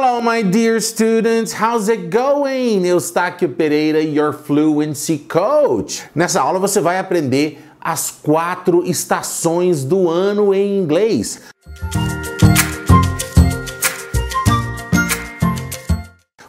Hello, my dear students. How's it going? Eustáquio Pereira, your fluency coach. Nessa aula você vai aprender as quatro estações do ano em inglês.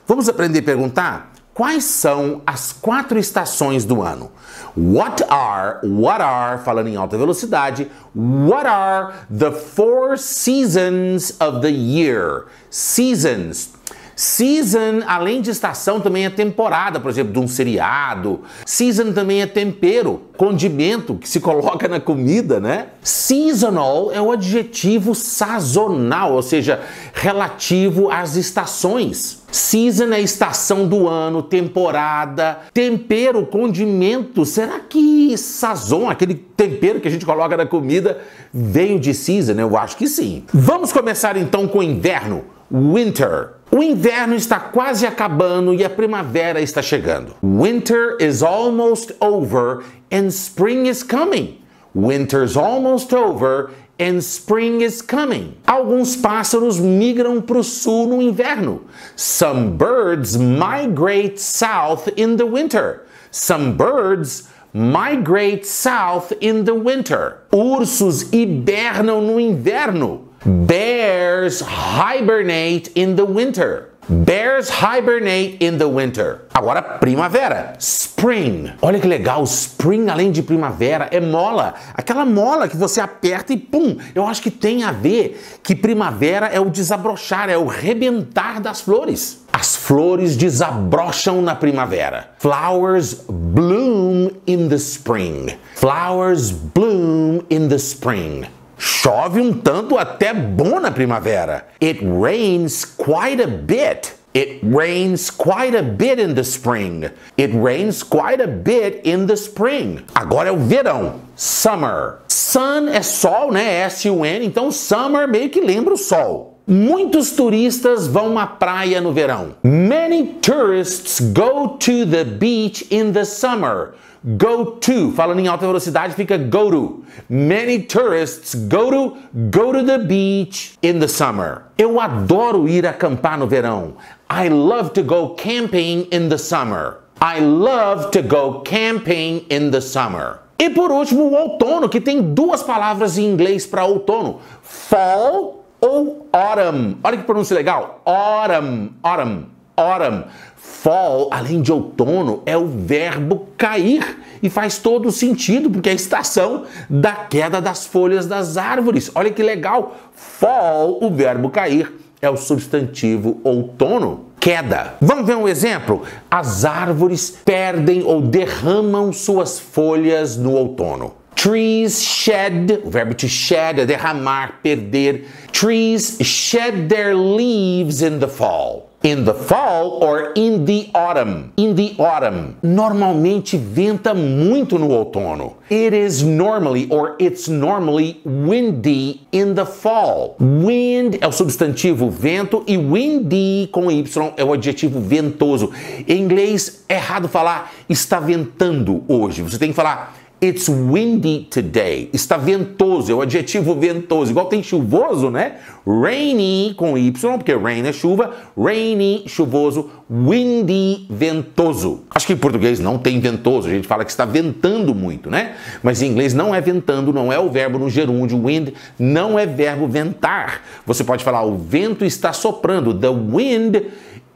Vamos aprender a perguntar quais são as quatro estações do ano. What are, what are, falando em alta velocidade, what are the four seasons of the year? Seasons. Season, além de estação, também é temporada, por exemplo, de um seriado. Season também é tempero, condimento que se coloca na comida, né? Seasonal é o adjetivo sazonal, ou seja, relativo às estações. Season é estação do ano, temporada, tempero, condimento. Será que sazon, aquele tempero que a gente coloca na comida, veio de season? Eu acho que sim. Vamos começar então com inverno, winter. O inverno está quase acabando e a primavera está chegando. Winter is almost over and spring is coming. Winter's almost over and spring is coming. Alguns pássaros migram para o sul no inverno. Some birds migrate south in the winter. Some birds migrate south in the winter. Ursos hibernam no inverno. Bears hibernate in the winter. Bears hibernate in the winter. Agora, primavera. Spring. Olha que legal, spring além de primavera é mola. Aquela mola que você aperta e pum. Eu acho que tem a ver que primavera é o desabrochar, é o rebentar das flores. As flores desabrocham na primavera. Flowers bloom in the spring. Flowers bloom in the spring. Chove um tanto até bom na primavera. It rains quite a bit. It rains quite a bit in the spring. It rains quite a bit in the spring. Agora é o verão. Summer. Sun é sol, né? S-U-N. Então summer meio que lembra o sol. Muitos turistas vão à praia no verão. Many tourists go to the beach in the summer. Go to, falando em alta velocidade, fica go to. Many tourists go to go to the beach in the summer. Eu adoro ir acampar no verão. I love to go camping in the summer. I love to go camping in the summer. E por último, o outono, que tem duas palavras em inglês para outono: fall ou autumn. Olha que pronúncia legal. Autumn, autumn, autumn. Fall, além de outono, é o verbo cair e faz todo sentido porque é a estação da queda das folhas das árvores. Olha que legal. Fall, o verbo cair, é o substantivo outono. Queda. Vamos ver um exemplo? As árvores perdem ou derramam suas folhas no outono. Trees shed, o verbo to shed é derramar, perder. Trees shed their leaves in the fall. In the fall or in the autumn. In the autumn. Normalmente venta muito no outono. It is normally or it's normally windy in the fall. Wind é o substantivo vento e windy com Y é o adjetivo ventoso. Em inglês é errado falar está ventando hoje. Você tem que falar It's windy today. Está ventoso, é o adjetivo ventoso. Igual tem chuvoso, né? Rainy com Y, porque rain é chuva. Rainy, chuvoso. Windy, ventoso. Acho que em português não tem ventoso. A gente fala que está ventando muito, né? Mas em inglês não é ventando, não é o verbo no gerúndio. Wind não é verbo ventar. Você pode falar o vento está soprando. The wind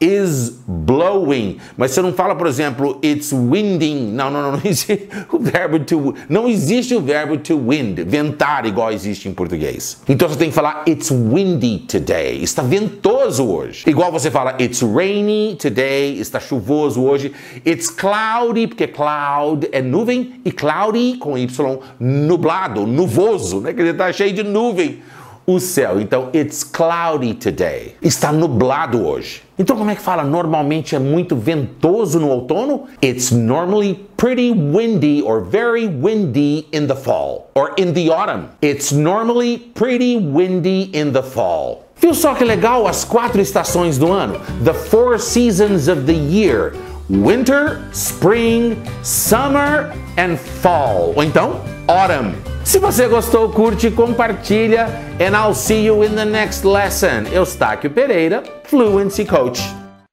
is blowing. Mas você não fala, por exemplo, it's winding. Não, não, não, não existe o verbo to não existe o verbo to wind, ventar igual existe em português. Então você tem que falar it's windy today. Está ventoso hoje. Igual você fala it's rainy today, está chuvoso hoje. It's cloudy, porque cloud é nuvem e cloudy com y nublado, nuvoso, né? Que está cheio de nuvem o céu. Então, it's cloudy today. Está nublado hoje. Então, como é que fala? Normalmente é muito ventoso no outono. It's normally pretty windy or very windy in the fall. Or in the autumn. It's normally pretty windy in the fall. Viu só que legal as quatro estações do ano? The four seasons of the year. Winter, spring, summer and fall. Ou então, autumn. Se você gostou, curte, compartilha. And I'll see you in the next lesson. Eustáquio Pereira Fluency Coach.